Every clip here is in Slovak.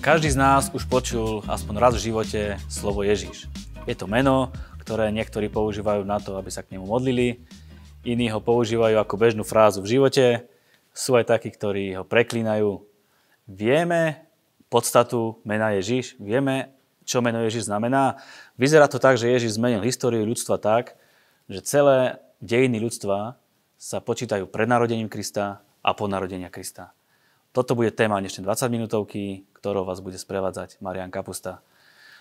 Každý z nás už počul aspoň raz v živote slovo Ježiš. Je to meno, ktoré niektorí používajú na to, aby sa k nemu modlili, iní ho používajú ako bežnú frázu v živote, sú aj takí, ktorí ho preklínajú. Vieme podstatu mena Ježiš, vieme, čo meno Ježiš znamená. Vyzerá to tak, že Ježiš zmenil históriu ľudstva tak, že celé dejiny ľudstva sa počítajú pred narodením Krista a po narodenia Krista. Toto bude téma dnešnej 20 minútovky, ktorou vás bude sprevádzať Marian Kapusta.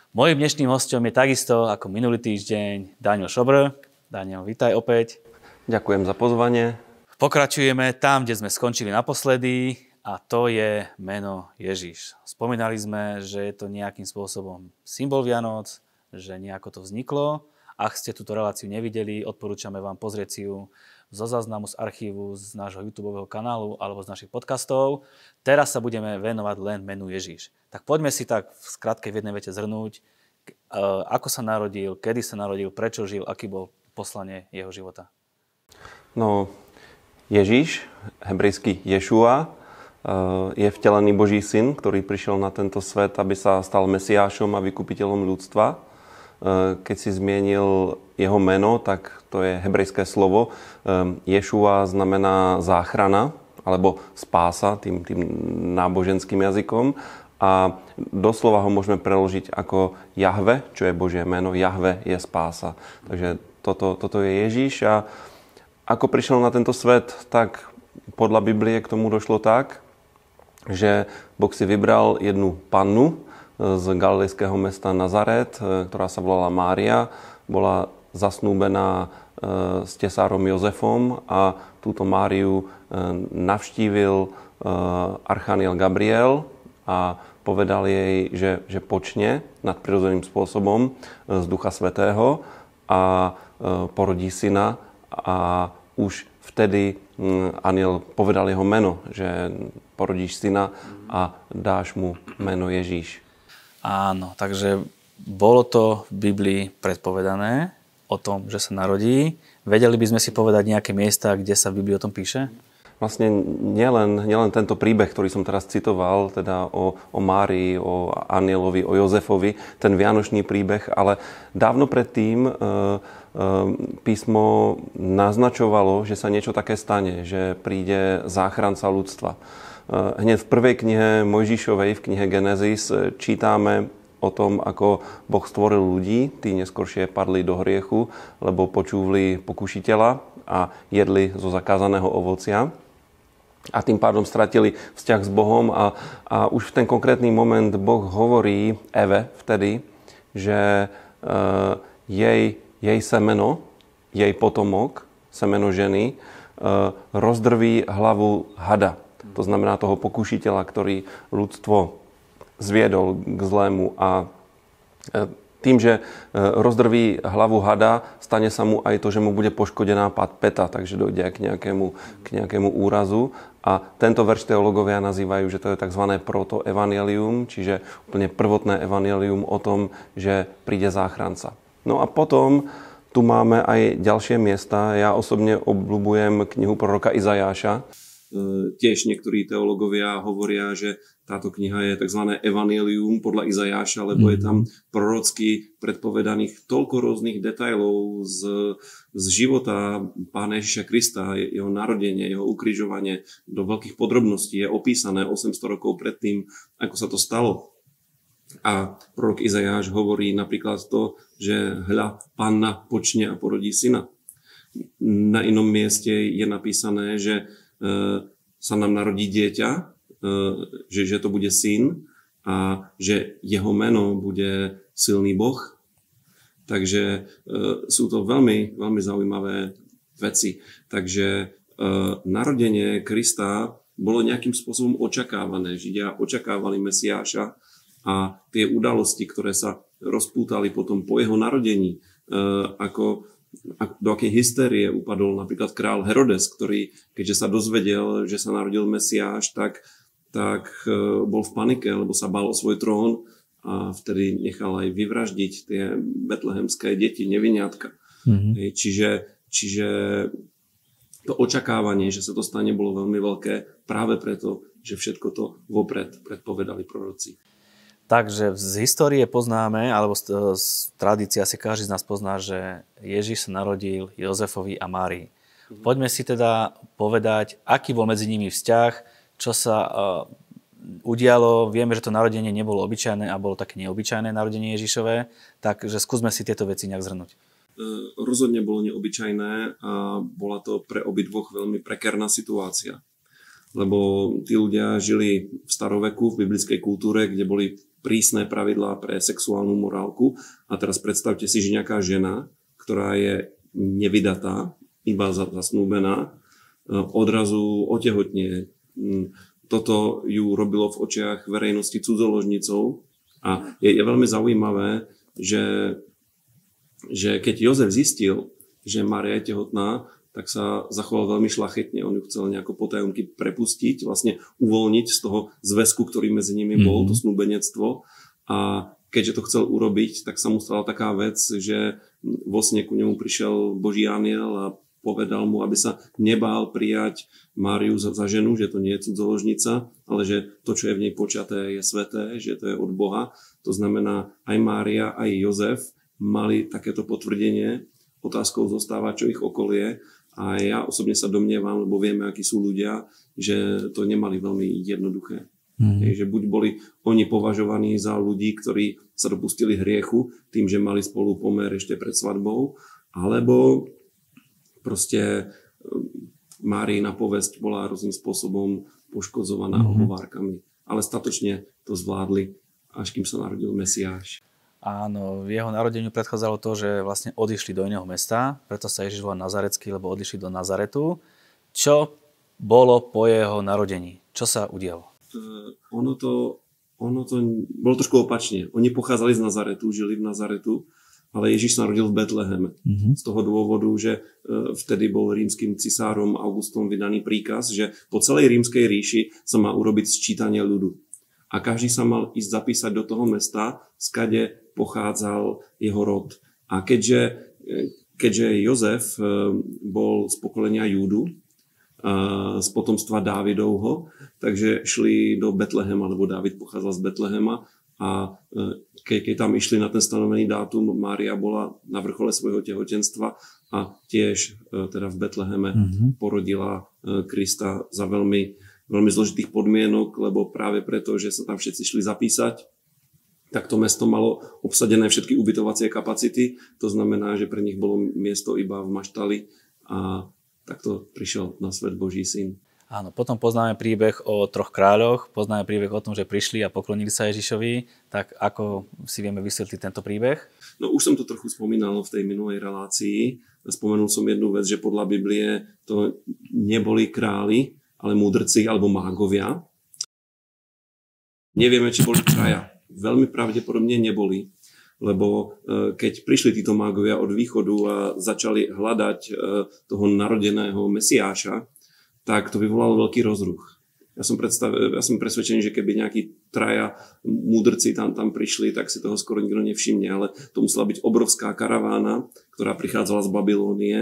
Mojím dnešným hostom je takisto ako minulý týždeň Daniel Šobr. Daniel, vítaj opäť. Ďakujem za pozvanie. Pokračujeme tam, kde sme skončili naposledy a to je meno Ježiš. Spomínali sme, že je to nejakým spôsobom symbol Vianoc, že nejako to vzniklo. Ak ste túto reláciu nevideli, odporúčame vám pozrieť si ju zo záznamu z archívu z nášho YouTube kanálu alebo z našich podcastov. Teraz sa budeme venovať len menu Ježíš. Tak poďme si tak v skratke v jednej vete zhrnúť, e, ako sa narodil, kedy sa narodil, prečo žil, aký bol poslanie jeho života. No, Ježíš, hebrejský Ješua, e, je vtelený Boží syn, ktorý prišiel na tento svet, aby sa stal mesiášom a vykupiteľom ľudstva. Eh, keď si zmienil jeho meno, tak to je hebrejské slovo. Eh, Ješua znamená záchrana alebo spása tým, tým náboženským jazykom. A doslova ho môžeme preložiť ako Jahve, čo je Božie meno. Jahve je spása. Takže toto, toto je Ježíš. A ako prišiel na tento svet, tak podľa Biblie k tomu došlo tak, že Boh si vybral jednu pannu, z galilejského mesta Nazaret, e, ktorá sa volala Mária. Bola zasnúbená e, s tesárom Jozefom a túto Máriu e, navštívil Archaniel Gabriel a povedal jej, že, že počne nadprirodzeným spôsobom z Ducha Svetého a porodí syna a už vtedy aniel povedal jeho meno, že porodíš syna a dáš mu meno Ježíš. Áno, takže bolo to v Biblii predpovedané o tom, že sa narodí. Vedeli by sme si povedať nejaké miesta, kde sa v Biblii o tom píše? Vlastne nielen, nielen tento príbeh, ktorý som teraz citoval, teda o, o Márii, o Anielovi, o Jozefovi, ten vianočný príbeh, ale dávno predtým e, e, písmo naznačovalo, že sa niečo také stane, že príde záchranca ľudstva. Eh, hneď v prvej knihe Mojžišovej, v knihe Genesis, eh, čítame o tom, ako Boh stvoril ľudí, tí neskoršie padli do hriechu, lebo počúvli pokušiteľa a jedli zo zakázaného ovocia. A tým pádom stratili vzťah s Bohom a, a už v ten konkrétny moment Boh hovorí Eve vtedy, že e, jej, jej semeno, jej potomok, semeno ženy, e, rozdrví hlavu hada to znamená toho pokušiteľa, ktorý ľudstvo zviedol k zlému a e, tým, že e, rozdrví hlavu hada, stane sa mu aj to, že mu bude poškodená peta, takže dojde k nejakému, k nejakému úrazu. A tento verš teologovia nazývajú, že to je tzv. protoevangelium, čiže úplne prvotné evangelium o tom, že príde záchranca. No a potom tu máme aj ďalšie miesta. Ja osobne obľúbujem knihu proroka Izajáša. E, tiež niektorí teológovia hovoria, že táto kniha je tzv. evanelium podľa Izajáša, lebo mm. je mhm. tam prorocky predpovedaných toľko rôznych detajlov z, z života Pána Ježiša Krista, jeho narodenie, jeho ukrižovanie do veľkých podrobností je opísané 800 rokov predtým, ako sa to stalo. A prorok Izajáš hovorí napríklad to, že hľa, panna počne a porodí syna. Na inom mieste je napísané, že sa nám narodí dieťa, e, že, že to bude syn a že jeho meno bude silný Boh. Takže e, sú to veľmi, veľmi zaujímavé veci. Takže narodenie Krista bolo nejakým spôsobom očakávané. Židia očakávali Mesiáša a tie udalosti, ktoré sa rozpútali potom po jeho narodení, ako do akej hystérie upadol napríklad král Herodes, ktorý, keďže sa dozvedel, že sa narodil Mesiáš, tak, tak e, bol v panike, lebo sa bál o svoj trón a vtedy nechal aj vyvraždiť tie betlehemské deti, neviniatka. Mm-hmm. Čiže, čiže to očakávanie, že sa to stane, bolo veľmi veľké práve preto, že všetko to vopred predpovedali proroci. Takže z histórie poznáme, alebo z, z tradície asi každý z nás pozná, že Ježiš sa narodil Jozefovi a Márii. Mhm. Poďme si teda povedať, aký bol medzi nimi vzťah, čo sa uh, udialo. Vieme, že to narodenie nebolo obyčajné a bolo také neobyčajné narodenie Ježišové, takže skúsme si tieto veci nejak zhrnúť. E, rozhodne bolo neobyčajné a bola to pre obidvoch veľmi prekerná situácia. Lebo tí ľudia žili v staroveku, v biblickej kultúre, kde boli prísne pravidlá pre sexuálnu morálku. A teraz predstavte si, že nejaká žena, ktorá je nevydatá, iba zasnúbená, e, odrazu otehotne. Mm, toto ju robilo v očiach verejnosti cudzoložnicou. A je, je veľmi zaujímavé, že že keď Jozef zistil, že Maria je tehotná, tak sa zachoval veľmi šlachetne. On ju chcel nejako potajomky prepustiť, vlastne uvoľniť z toho zväzku, ktorý medzi nimi bol, mm-hmm. to snúbenectvo. A keďže to chcel urobiť, tak sa mu stala taká vec, že vo sne ku nemu prišiel Boží aniel a povedal mu, aby sa nebál prijať Máriu za, za ženu, že to nie je cudzoložnica, ale že to, čo je v nej počaté, je sveté, že to je od Boha. To znamená, aj Mária, aj Jozef mali takéto potvrdenie. Otázkou zostáva, čo ich okolie. A ja osobne sa domnievam, lebo vieme, akí sú ľudia, že to nemali veľmi jednoduché. Mm. že buď boli oni považovaní za ľudí, ktorí sa dopustili hriechu tým, že mali spolu pomer ešte pred svadbou, alebo proste ehm, na povesť bola rôznym spôsobom poškodzovaná mm-hmm. ohovárkami. Ale statočne to zvládli, až kým sa narodil Mesiáš. Áno, v jeho narodeniu predchádzalo to, že vlastne odišli do iného mesta, preto sa Ježiš volá Nazarecký, lebo odišli do Nazaretu. Čo bolo po jeho narodení? Čo sa udialo? Uh, ono to, ono to bolo trošku opačne. Oni pochádzali z Nazaretu, žili v Nazaretu, ale Ježiš sa narodil v Betleheme. Uh-huh. Z toho dôvodu, že uh, vtedy bol rímským cisárom Augustom vydaný príkaz, že po celej rímskej ríši sa má urobiť sčítanie ľudu. A každý sa mal ísť zapísať do toho mesta, skade pochádzal jeho rod. A keďže, keďže Jozef eh, bol z pokolenia Júdu, z potomstva Dávidovho, takže šli do Betlehema, lebo Dávid pochádzal z Betlehema a eh, keď, keď tam išli na ten stanovený dátum, Mária bola na vrchole svojho tehotenstva a tiež eh, teda v Betleheme mm-hmm. porodila Krista za veľmi, veľmi zložitých podmienok, lebo práve preto, že sa tam všetci šli zapísať, tak to mesto malo obsadené všetky ubytovacie kapacity. To znamená, že pre nich bolo miesto iba v maštali a takto prišiel na svet Boží syn. Áno, potom poznáme príbeh o troch kráľoch, poznáme príbeh o tom, že prišli a poklonili sa Ježišovi. Tak ako si vieme vysvetliť tento príbeh? No už som to trochu spomínal v tej minulej relácii. Spomenul som jednu vec, že podľa Biblie to neboli králi, ale múdrci alebo mágovia. Nevieme, či boli traja veľmi pravdepodobne neboli, lebo e, keď prišli títo mágovia od východu a začali hľadať e, toho narodeného Mesiáša, tak to vyvolalo veľký rozruch. Ja som, predstav, ja som presvedčený, že keby nejakí traja múdrci tam, tam prišli, tak si toho skoro nikto nevšimne, ale to musela byť obrovská karavána, ktorá prichádzala z Babilónie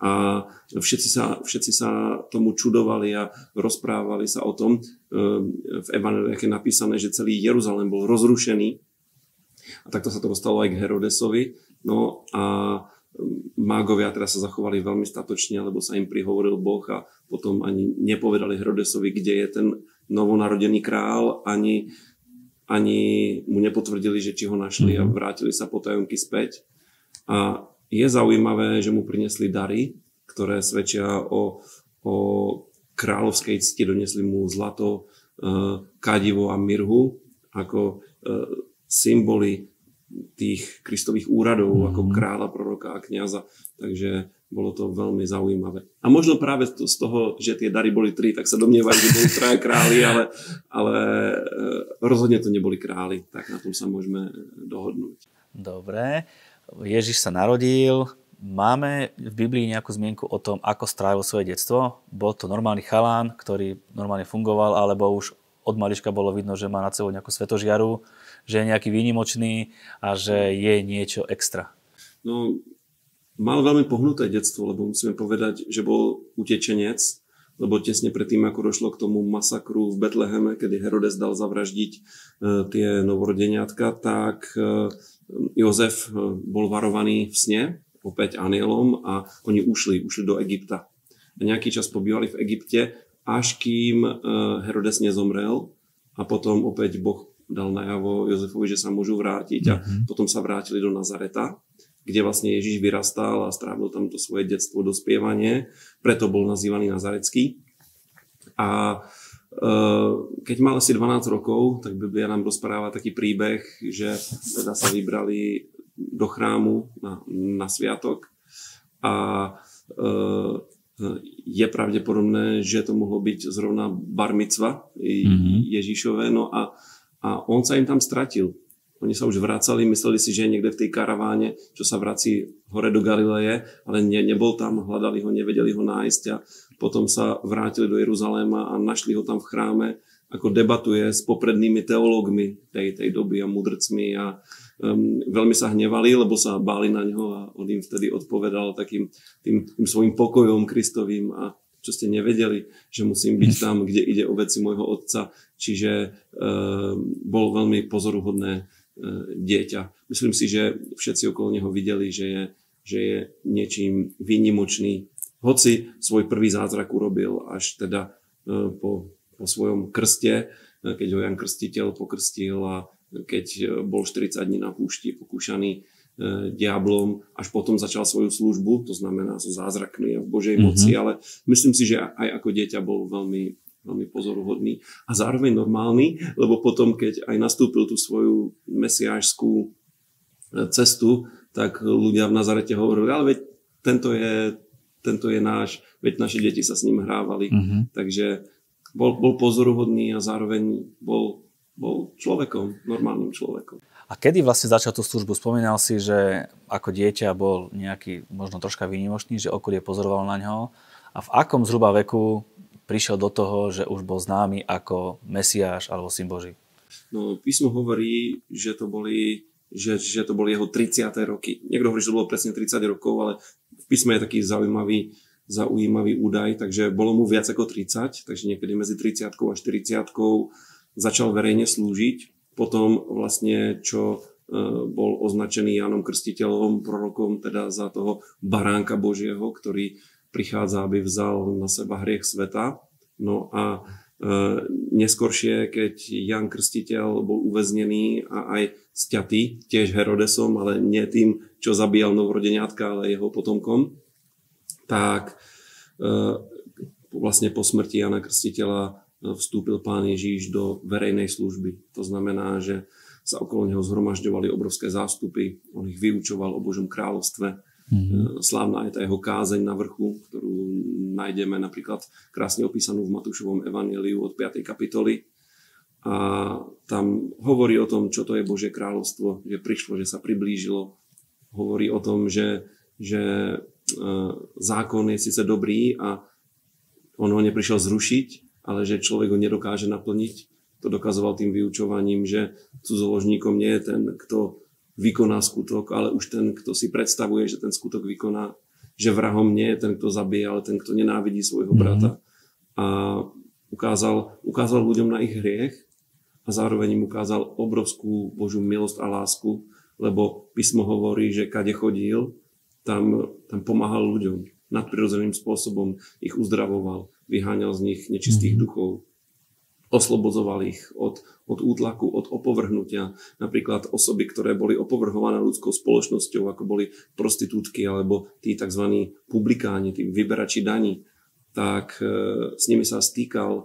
a všetci sa, všetci sa tomu čudovali a rozprávali sa o tom. Ehm, v Evangeliách je napísané, že celý Jeruzalém bol rozrušený a takto sa to dostalo aj k Herodesovi. No a ehm, mágovia teda sa zachovali veľmi statočne, lebo sa im prihovoril Boh a potom ani nepovedali Herodesovi, kde je ten novonarodený král, ani, ani mu nepotvrdili, že či ho našli a mhm. vrátili sa potajomky späť. A je zaujímavé, že mu prinesli dary, ktoré svedčia o, o kráľovskej cti. Donesli mu zlato, e, kadivo a mirhu ako e, symboly tých kristových úradov mm-hmm. ako kráľa, proroka a kniaza. Takže bolo to veľmi zaujímavé. A možno práve z toho, že tie dary boli tri, tak sa domnievajú, že boli traja králi, ale, ale e, rozhodne to neboli králi. Tak na tom sa môžeme dohodnúť. Dobre. Ježiš sa narodil, máme v Biblii nejakú zmienku o tom, ako strávil svoje detstvo? Bol to normálny chalán, ktorý normálne fungoval, alebo už od malička bolo vidno, že má na sebou nejakú svetožiaru, že je nejaký výnimočný a že je niečo extra? No, mal veľmi pohnuté detstvo, lebo musíme povedať, že bol utečenec, lebo tesne predtým, ako došlo k tomu masakru v Betleheme, kedy Herodes dal zavraždiť e, tie novorodeniatka, tak e, Jozef e, bol varovaný v sne, opäť anielom a oni ušli, ušli do Egypta. A nejaký čas pobývali v Egypte, až kým Herodes nezomrel a potom opäť Boh dal najavo Jozefovi, že sa môžu vrátiť a mm-hmm. potom sa vrátili do Nazareta kde vlastne Ježiš vyrastal a strávil tam to svoje detstvo, dospievanie, preto bol nazývaný Nazarecký. A e, keď mal asi 12 rokov, tak Biblia nám rozpráva taký príbeh, že teda sa vybrali do chrámu na, na sviatok a e, je pravdepodobné, že to mohlo byť zrovna bar mitzva mm-hmm. Ježišové, no a, a on sa im tam stratil. Oni sa už vracali, mysleli si, že je niekde v tej karaváne, čo sa vrací hore do Galileje, ale ne, nebol tam, hľadali ho, nevedeli ho nájsť a potom sa vrátili do Jeruzaléma a našli ho tam v chráme, ako debatuje s poprednými teológmi tej, tej doby a mudrcmi a um, veľmi sa hnevali, lebo sa báli na neho a on im vtedy odpovedal takým tým, tým svojim pokojom Kristovým a čo ste nevedeli, že musím byť tam, kde ide o veci môjho otca. Čiže um, bol veľmi pozoruhodné E, dieťa. Myslím si, že všetci okolo neho videli, že je, že je niečím výnimočný. Hoci svoj prvý zázrak urobil až teda e, po, po svojom krste, e, keď ho Jan Krstiteľ pokrstil a keď bol 40 dní na púšti pokúšaný diablom, až potom začal svoju službu, to znamená so zázrakmi a v Božej mm-hmm. moci, ale myslím si, že aj ako dieťa bol veľmi veľmi pozoruhodný a zároveň normálny, lebo potom, keď aj nastúpil tú svoju mesiášskú e, cestu, tak ľudia v Nazarete hovorili, ale veď tento je, tento je náš, veď naše deti sa s ním hrávali. Mm-hmm. Takže bol, bol pozoruhodný a zároveň bol, bol človekom, normálnym človekom. A kedy vlastne začal tú službu? Spomínal si, že ako dieťa bol nejaký možno troška výnimočný, že okolie pozoroval na ňo. A v akom zhruba veku prišiel do toho, že už bol známy ako Mesiáš alebo Syn Boží? No, písmo hovorí, že to boli že, že to boli jeho 30. roky. Niekto hovorí, že to bolo presne 30 rokov, ale v písme je taký zaujímavý, zaujímavý údaj, takže bolo mu viac ako 30, takže niekedy medzi 30 a 40 začal verejne slúžiť. Potom vlastne, čo e, bol označený Jánom Krstiteľom, prorokom, teda za toho baránka Božieho, ktorý prichádza, aby vzal na seba hriech sveta. No a e, neskoršie, keď Jan Krstiteľ bol uväznený a aj sťatý, tiež Herodesom, ale nie tým, čo zabíjal novorodeniatka, ale jeho potomkom, tak e, vlastne po smrti Jana Krstiteľa e, vstúpil pán Ježíš do verejnej služby. To znamená, že sa okolo neho zhromažďovali obrovské zástupy, on ich vyučoval o Božom kráľovstve, Mm-hmm. Slávna je tá jeho kázeň na vrchu, ktorú nájdeme napríklad krásne opísanú v Matúšovom evaníliu od 5. kapitoly. A tam hovorí o tom, čo to je Božie kráľovstvo, že prišlo, že sa priblížilo. Hovorí o tom, že, že e, zákon je síce dobrý a on ho neprišiel zrušiť, ale že človek ho nedokáže naplniť. To dokazoval tým vyučovaním, že cudzoložníkom nie je ten, kto vykoná skutok, ale už ten, kto si predstavuje, že ten skutok vykoná, že vrahom nie je ten, kto zabije, ale ten, kto nenávidí svojho mm-hmm. brata. A ukázal, ukázal ľuďom na ich hriech a zároveň im ukázal obrovskú Božiu milosť a lásku, lebo písmo hovorí, že kade chodil, tam, tam pomáhal ľuďom nadprirodzeným spôsobom, ich uzdravoval, vyháňal z nich nečistých mm-hmm. duchov, oslobodzoval ich od, od útlaku, od opovrhnutia. Napríklad osoby, ktoré boli opovrhované ľudskou spoločnosťou, ako boli prostitútky alebo tí tzv. publikáni, tí vyberači daní, tak e, s nimi sa stýkal, e,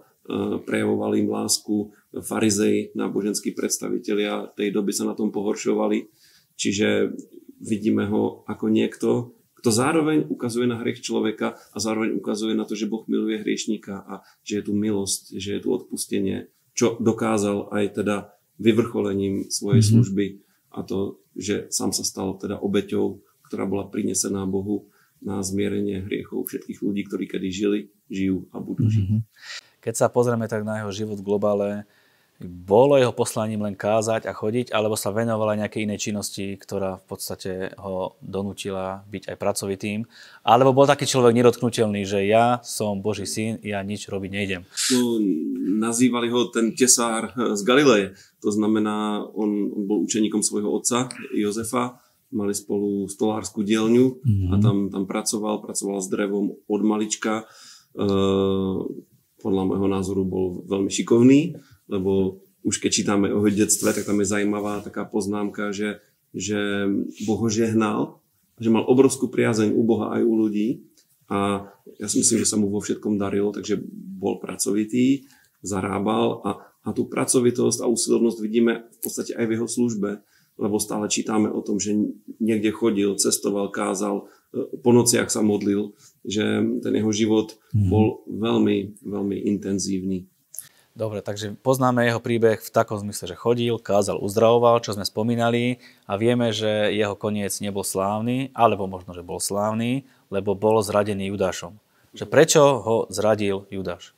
prejavovali im lásku, farizej, náboženskí predstavitelia tej doby sa na tom pohoršovali. Čiže vidíme ho ako niekto, to zároveň ukazuje na hriech človeka a zároveň ukazuje na to, že Boh miluje hriešníka a že je tu milosť, že je tu odpustenie, čo dokázal aj teda vyvrcholením svojej mm-hmm. služby a to, že sám sa stal teda obeťou, ktorá bola prinesená Bohu na zmierenie hriechov všetkých ľudí, ktorí kedy žili, žijú a budú žiť. Mm-hmm. Keď sa pozrieme tak na jeho život v globále, bolo jeho poslaním len kázať a chodiť, alebo sa venovala nejakej inej činnosti, ktorá v podstate ho donútila byť aj pracovitým, alebo bol taký človek nedotknutelný, že ja som Boží syn, ja nič robiť nejdem. No, nazývali ho ten tesár z Galileje. To znamená, on, on bol učeníkom svojho otca Jozefa, mali spolu stolárskú dielňu mm-hmm. a mhm. tam, tam pracoval, pracoval s drevom od malička. E, podľa môjho názoru bol veľmi šikovný lebo už keď čítame o detstve, tak tam je zajímavá taká poznámka, že, že Boh ho žehnal, že mal obrovskú priazeň u Boha aj u ľudí a ja si myslím, že sa mu vo všetkom darilo, takže bol pracovitý, zarábal a, a tú pracovitosť a úsilovnosť vidíme v podstate aj v jeho službe, lebo stále čítame o tom, že niekde chodil, cestoval, kázal, po nociach sa modlil, že ten jeho život mhm. bol veľmi, veľmi intenzívny. Dobre, takže poznáme jeho príbeh v takom zmysle, že chodil, kázal, uzdravoval, čo sme spomínali a vieme, že jeho koniec nebol slávny, alebo možno, že bol slávny, lebo bol zradený Judášom. Že prečo ho zradil Judáš?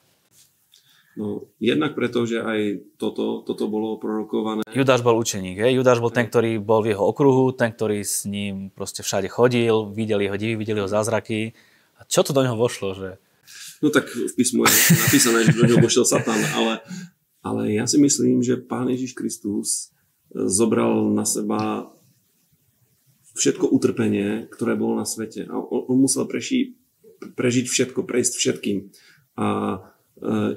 No, jednak preto, že aj toto, toto bolo prorokované. Judáš bol učeník, hej? Judáš bol ten, ktorý bol v jeho okruhu, ten, ktorý s ním proste všade chodil, videli jeho divy, videli jeho zázraky. A čo to do neho vošlo, že No tak v písmu je napísané, že do neho vošiel Satan, ale, ale ja si myslím, že Pán Ježiš Kristus e, zobral na seba všetko utrpenie, ktoré bolo na svete. A on, on musel preši, prežiť všetko, prejsť všetkým. A e,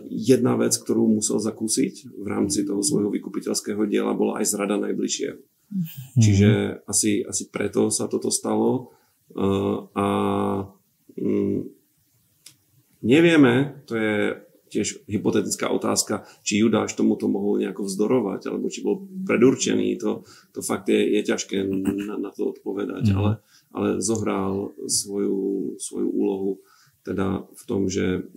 jedna vec, ktorú musel zakúsiť v rámci toho svojho vykupiteľského diela, bola aj zrada najbližšieho. Mm. Čiže asi, asi preto sa toto stalo. E, a mm, Nevieme, to je tiež hypotetická otázka, či Judáš tomuto mohol nejako vzdorovať, alebo či bol predurčený, to, to fakt je, je ťažké na, na to odpovedať, mm. ale, ale zohral svoju, svoju úlohu teda v tom, že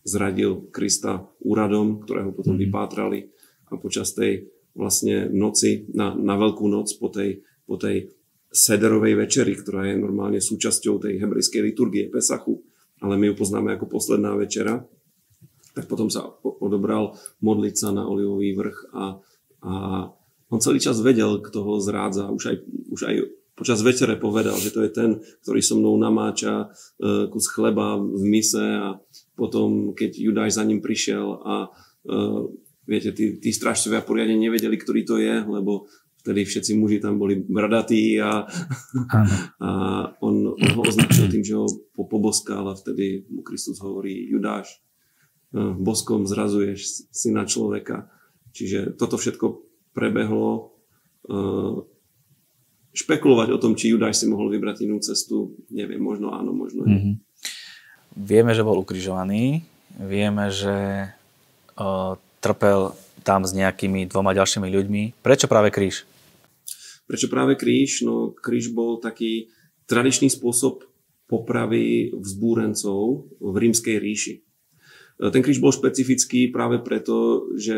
zradil Krista úradom, ktorého potom mm. vypátrali a počas tej vlastne noci, na, na veľkú noc po tej, po tej sederovej večeri, ktorá je normálne súčasťou tej hebrejskej liturgie Pesachu, ale my ju poznáme ako posledná večera, tak potom sa odobral modliť sa na olivový vrch a, a on celý čas vedel, kto ho zrádza. Už aj, už aj počas večere povedal, že to je ten, ktorý so mnou namáča e, kus chleba v mise a potom, keď Judáš za ním prišiel a e, viete, tí, tí strážcovia poriadne nevedeli, ktorý to je, lebo vtedy všetci muži tam boli bradatí a, a on, on ho označil tým, že ho poboskal a vtedy mu Kristus hovorí Judáš, eh, boskom zrazuješ syna človeka. Čiže toto všetko prebehlo. Eh, špekulovať o tom, či Judáš si mohol vybrať inú cestu, neviem, možno áno, možno nie. Mm-hmm. Vieme, že bol ukrižovaný, vieme, že o, trpel tam s nejakými dvoma ďalšími ľuďmi. Prečo práve kríž? Prečo práve kríž? No kríž bol taký tradičný spôsob popravy vzbúrencov v rímskej ríši. Ten kríž bol špecifický práve preto, že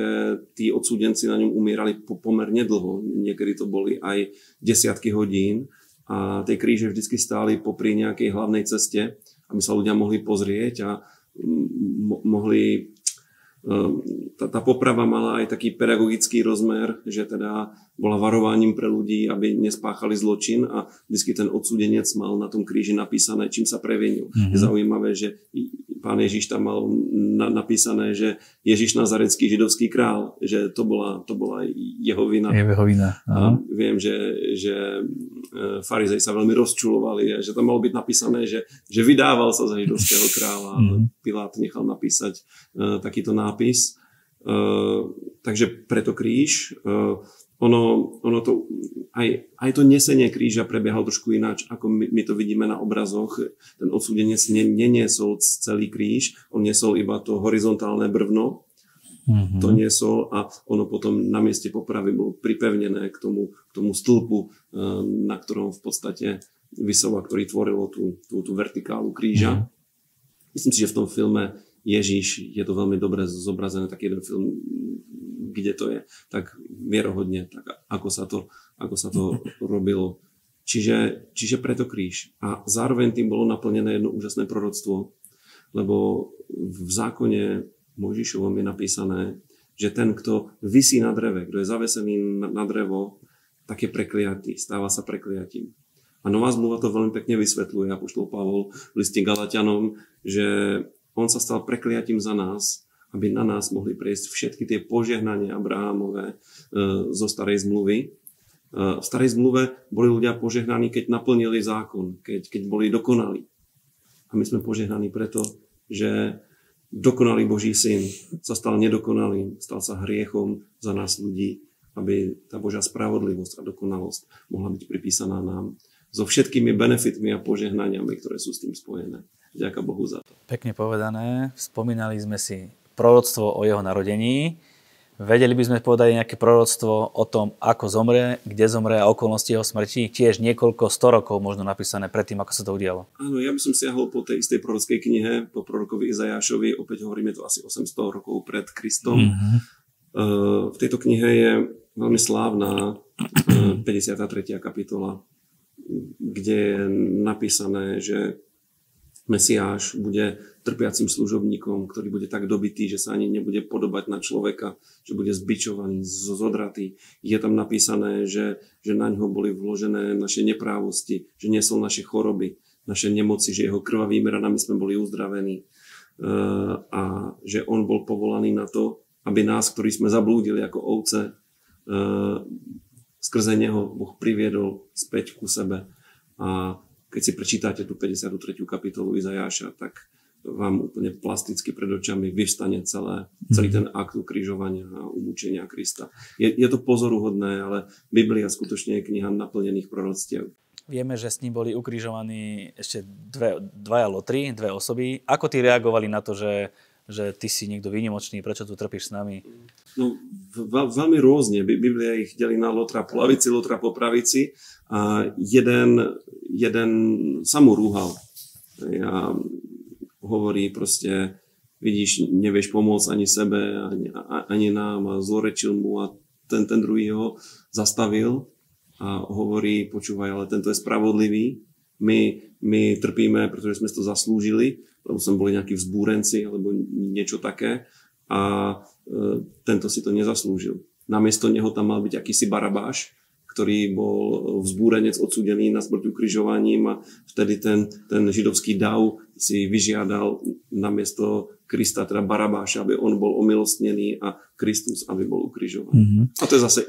tí odsúdenci na ňom umierali pomerne dlho. Niekedy to boli aj desiatky hodín a tie kríže vždy stáli popri nejakej hlavnej ceste, aby sa ľudia mohli pozrieť a mohli Ehm, tá, tá poprava mala aj taký pedagogický rozmer, že teda bola varovaním pre ľudí, aby nespáchali zločin a vždy ten odsúdenec mal na tom kríži napísané, čím sa previnil. Mm-hmm. Je zaujímavé, že pán Ježiš tam mal na, napísané, že Ježiš Nazarecký židovský král, že to bola, to bola jeho vina. Jeho vina. A viem, že, že e, farizej sa veľmi rozčulovali, že tam malo byť napísané, že, že vydával sa za židovského kráľa, ale mm-hmm. Pilát nechal napísať uh, takýto nápis. Uh, takže preto kríž. Uh, ono, ono to, aj, aj to nesenie kríža prebiehalo trošku ináč, ako my, my to vidíme na obrazoch. Ten odsúdenec neniesol celý kríž, on niesol iba to horizontálne brvno, mm-hmm. to niesol a ono potom na mieste popravy bolo pripevnené k tomu, k tomu stĺpu, eh, na ktorom v podstate vyselo, ktorý tvorilo tú, tú, tú vertikálu kríža. Mm-hmm. Myslím si, že v tom filme Ježíš, je to veľmi dobre zobrazené, taký jeden film, kde to je, tak vierohodne, tak ako sa to, ako sa to robilo. Čiže, čiže preto kríž. A zároveň tým bolo naplnené jedno úžasné proroctvo, lebo v zákone Mojžišovom je napísané, že ten, kto vysí na dreve, kto je zavesený na drevo, tak je prekliatý, stáva sa prekliatím. A Nová zmluva to veľmi pekne vysvetľuje, apoštol Pavol v liste Galatianom, že on sa stal prekliatím za nás, aby na nás mohli prejsť všetky tie požehnania Abrahamové e, zo starej zmluvy. E, v starej zmluve boli ľudia požehnaní, keď naplnili zákon, keď, keď boli dokonali. A my sme požehnaní preto, že dokonalý Boží syn sa stal nedokonalým, stal sa hriechom za nás ľudí, aby tá Božia spravodlivosť a dokonalosť mohla byť pripísaná nám so všetkými benefitmi a požehnaniami, ktoré sú s tým spojené. Ďakujem Bohu za to. Pekne povedané. Spomínali sme si proroctvo o jeho narodení. Vedeli by sme povedať nejaké proroctvo o tom, ako zomre, kde zomre a okolnosti jeho smrti, tiež niekoľko sto rokov možno napísané predtým, ako sa to udialo. Áno, ja by som siahol po tej istej prorockej knihe, po prorokovi Izajášovi, opäť hovoríme to asi 800 rokov pred Kristom. Mm-hmm. V tejto knihe je veľmi slávna 53. Eh, kapitola kde je napísané, že Mesiáš bude trpiacim služobníkom, ktorý bude tak dobitý, že sa ani nebude podobať na človeka, že bude zbičovaný, zodratý. Je tam napísané, že, že na ňo boli vložené naše neprávosti, že nesol naše choroby, naše nemoci, že jeho krvavými ranami sme boli uzdravení. E, a že on bol povolaný na to, aby nás, ktorí sme zablúdili ako ovce, e, skrze neho Boh priviedol späť ku sebe. A keď si prečítate tú 53. kapitolu Izajáša, tak vám úplne plasticky pred očami vyvstane celé, celý ten akt ukrižovania a umúčenia Krista. Je, je to pozoruhodné, ale Biblia skutočne je kniha naplnených proroctiev. Vieme, že s ním boli ukrižovaní ešte dve, dvaja lotry, dve osoby. Ako tí reagovali na to, že že ty si niekto výnimočný, prečo tu trpíš s nami? No, veľmi rôzne. Biblia ich delí na lotra po lavici, lotra po pravici a jeden, jeden sa mu rúhal. A hovorí proste, vidíš, nevieš pomôcť ani sebe, ani, ani nám a zlorečil mu a ten, ten druhý ho zastavil a hovorí, počúvaj, ale tento je spravodlivý, my, my trpíme, pretože sme to zaslúžili, lebo sme boli nejakí vzbúrenci alebo niečo také a tento si to nezaslúžil. Namiesto neho tam mal byť akýsi barabáš, ktorý bol vzbúrenec odsúdený na smrť ukrižovaním a vtedy ten, ten židovský dav si vyžiadal namiesto Krista, teda Barabáša, aby on bol omilostnený a Kristus, aby bol ukrižovaný. Mm-hmm. A to je zase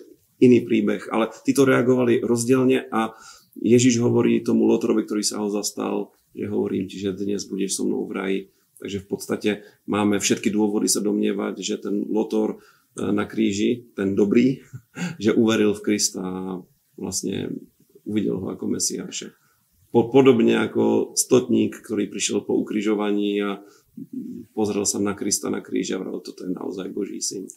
iný príbeh, ale títo reagovali rozdielne a Ježiš hovorí tomu Lotrovi, ktorý sa ho zastal, že hovorím ti, že dnes budeš so mnou v raji. Takže v podstate máme všetky dôvody sa domnievať, že ten Lotor e, na kríži, ten dobrý, že uveril v Krista a vlastne uvidel ho ako Mesiáša. Podobne ako stotník, ktorý prišiel po ukrižovaní a pozrel sa na Krista na kríži a vral, toto je naozaj Boží syn.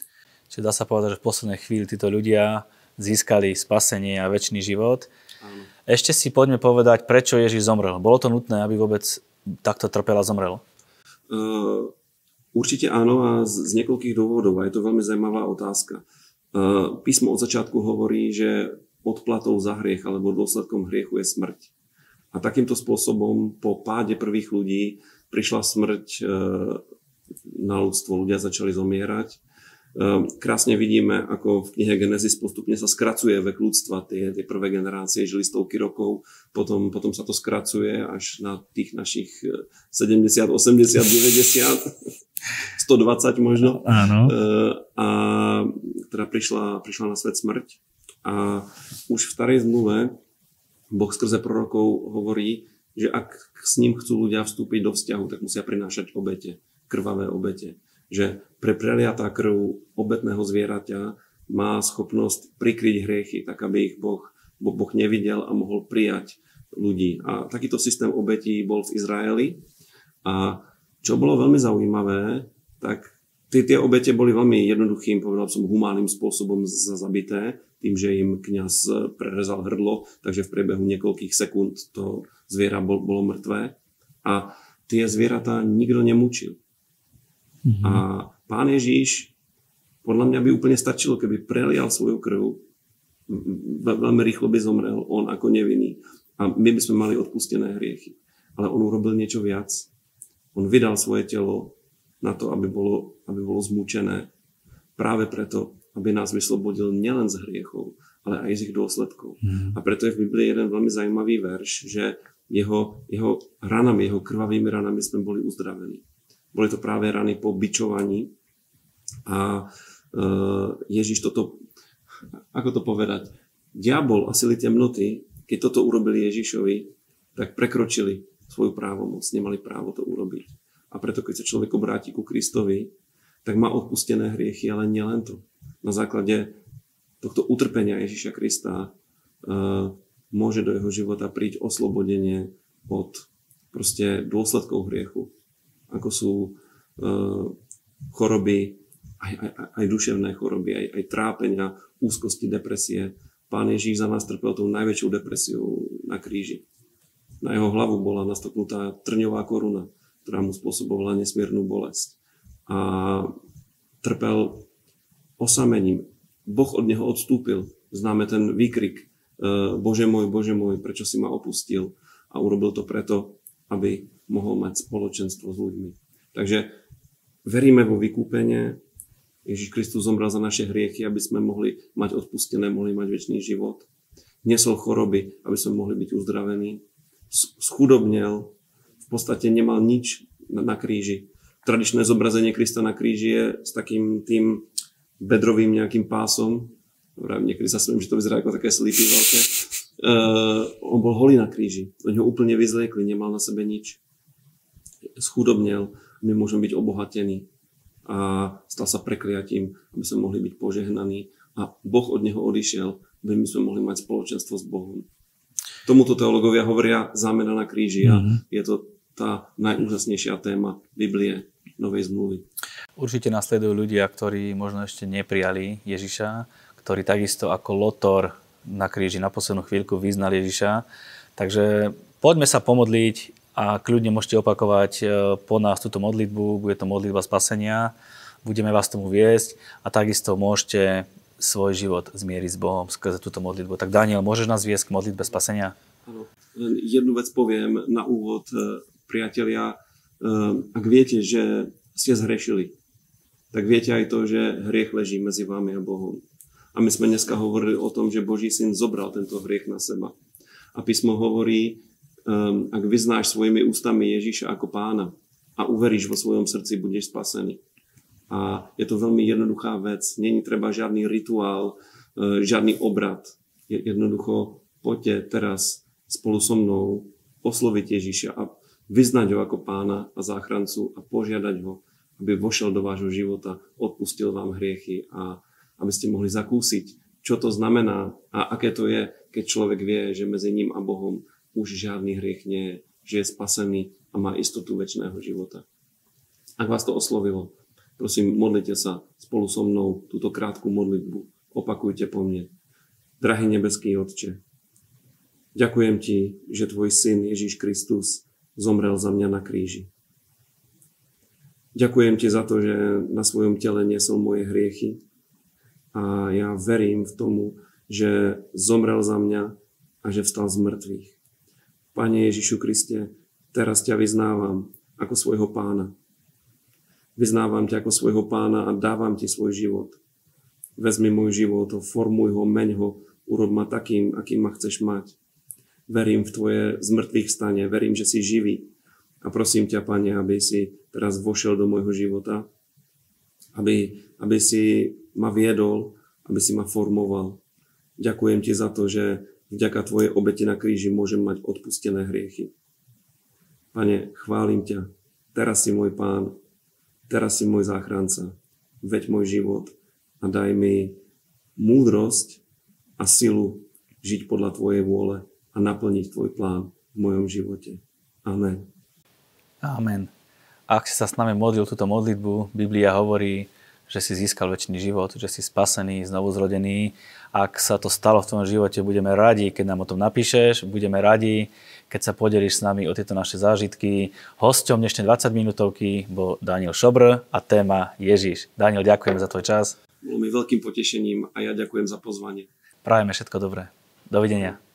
Čiže dá sa povedať, že v poslednej chvíli títo ľudia získali spasenie a väčší život. Áno. Ešte si poďme povedať, prečo Ježiš zomrel. Bolo to nutné, aby vôbec takto trpel a zomrel? Uh, určite áno a z, z niekoľkých dôvodov. A je to veľmi zaujímavá otázka. Uh, písmo od začiatku hovorí, že odplatou za hriech alebo dôsledkom hriechu je smrť. A takýmto spôsobom po páde prvých ľudí prišla smrť uh, na ľudstvo. Ľudia začali zomierať krásne vidíme, ako v knihe Genesis postupne sa skracuje vek ľudstva. Tie, tie prvé generácie žili stovky rokov, potom, potom sa to skracuje až na tých našich 70, 80, 90, 120 možno. Áno. Ehm, a teda prišla, prišla na svet smrť. A už v starej zmluve Boh skrze prorokov hovorí, že ak s ním chcú ľudia vstúpiť do vzťahu, tak musia prinášať obete, krvavé obete že pre preliatá krv obetného zvieraťa má schopnosť prikryť hriechy, tak aby ich boh, boh nevidel a mohol prijať ľudí. A takýto systém obetí bol v Izraeli. A čo bolo veľmi zaujímavé, tak tie, tie obete boli veľmi jednoduchým, povedal som, humánnym spôsobom zabité, tým, že im kňaz prerezal hrdlo, takže v priebehu niekoľkých sekúnd to zviera bol, bolo mŕtvé. A tie zvieratá nikto nemučil. Mm-hmm. A pán Ježíš, podľa mňa by úplne stačilo, keby prelial svoju krv, veľmi rýchlo by zomrel, on ako nevinný. A my by sme mali odpustené hriechy. Ale on urobil niečo viac. On vydal svoje telo na to, aby bolo, aby bolo zmúčené. práve preto, aby nás vyslobodil nielen z hriechov, ale aj z ich dôsledkov. Mm. A preto je v Biblii jeden veľmi zaujímavý verš, že jeho, jeho ranami, jeho krvavými ranami sme boli uzdravení. Boli to práve rany po bičovaní a e, Ježiš toto, ako to povedať, diabol a sily temnoty, keď toto urobili Ježišovi, tak prekročili svoju právomoc, nemali právo to urobiť. A preto, keď sa človek obráti ku Kristovi, tak má odpustené hriechy, ale nielen to. Na základe tohto utrpenia Ježiša Krista uh, môže do jeho života príť oslobodenie od proste dôsledkov hriechu, ako sú uh, choroby, aj, aj, aj duševné choroby, aj, aj trápenia, úzkosti, depresie. Pán Ježíš za nás trpel tou najväčšou depresiou na kríži. Na jeho hlavu bola nastoknutá trňová koruna, ktorá mu spôsobovala nesmiernu bolesť. A trpel osamením, Boh od neho odstúpil. Známe ten výkrik, e, Bože môj, Bože môj, prečo si ma opustil? A urobil to preto, aby mohol mať spoločenstvo s ľuďmi. Takže veríme vo vykúpenie. Ježiš Kristus zomrel za naše hriechy, aby sme mohli mať odpustené, mohli mať väčší život. Nesol choroby, aby sme mohli byť uzdravení. Schudobnel, v podstate nemal nič na kríži. Tradičné zobrazenie Krista na kríži je s takým tým bedrovým nejakým pásom. Niekedy sa smiem, že to vyzerá ako také slipy veľké. Uh, on bol holý na kríži. Oni ho úplne vyzliekli, nemal na sebe nič. Schudobnel, my môžeme byť obohatení a stal sa prekliatím, aby sme mohli byť požehnaní a Boh od neho odišiel, aby my sme mohli mať spoločenstvo s Bohom. Tomuto teologovia hovoria zámena na kríži a mm-hmm. je to tá najúžasnejšia téma Biblie, Novej zmluvy. Určite nasledujú ľudia, ktorí možno ešte neprijali Ježiša, ktorí takisto ako Lotor na kríži na poslednú chvíľku vyznali Ježiša. Takže poďme sa pomodliť a kľudne môžete opakovať e, po nás túto modlitbu. Bude to modlitba spasenia. Budeme vás tomu viesť a takisto môžete svoj život zmieriť s Bohom skrze túto modlitbu. Tak Daniel, môžeš nás viesť k modlitbe spasenia? Áno. Jednu vec poviem na úvod, e, priatelia. E, ak viete, že ste zhrešili, tak viete aj to, že hriech leží medzi vami a Bohom. A my sme dneska hovorili o tom, že Boží syn zobral tento hriech na seba. A písmo hovorí, um, ak vyznáš svojimi ústami Ježíša ako pána a uveríš vo svojom srdci, budeš spasený. A je to veľmi jednoduchá vec. Není treba žiadny rituál, uh, žiadny obrad. Je jednoducho, poďte teraz spolu so mnou osloviť Ježíša a vyznať ho ako pána a záchrancu a požiadať ho, aby vošiel do vášho života, odpustil vám hriechy a aby ste mohli zakúsiť, čo to znamená a aké to je, keď človek vie, že medzi ním a Bohom už žiadny hriech nie je, že je spasený a má istotu väčšného života. Ak vás to oslovilo, prosím, modlite sa spolu so mnou túto krátku modlitbu. Opakujte po mne. Drahý nebeský Otče, ďakujem Ti, že Tvoj Syn Ježíš Kristus zomrel za mňa na kríži. Ďakujem ti za to, že na svojom tele nesol moje hriechy a ja verím v tomu, že zomrel za mňa a že vstal z mŕtvych. Pane Ježišu Kriste, teraz ťa vyznávam ako svojho pána. Vyznávam ťa ako svojho pána a dávam ti svoj život. Vezmi môj život, formuj ho, meň ho, urob ma takým, akým ma chceš mať. Verím v tvoje zmrtvých stane, verím, že si živý, a prosím ťa, Pane, aby si teraz vošiel do môjho života, aby, aby si ma viedol, aby si ma formoval. Ďakujem ti za to, že vďaka Tvojej obeti na kríži môžem mať odpustené hriechy. Pane, chválim ťa. Teraz si môj pán, teraz si môj záchranca. Veď môj život a daj mi múdrosť a silu žiť podľa Tvojej vôle a naplniť Tvoj plán v mojom živote. Amen. Amen. Ak si sa s nami modlil túto modlitbu, Biblia hovorí, že si získal väčší život, že si spasený, znovu zrodený. Ak sa to stalo v tvojom živote, budeme radi, keď nám o tom napíšeš, budeme radi, keď sa podelíš s nami o tieto naše zážitky. Hosťom dnešnej 20 minútovky bol Daniel Šobr a téma Ježiš. Daniel, ďakujem za tvoj čas. Bolo mi veľkým potešením a ja ďakujem za pozvanie. Prajeme všetko dobré. Dovidenia.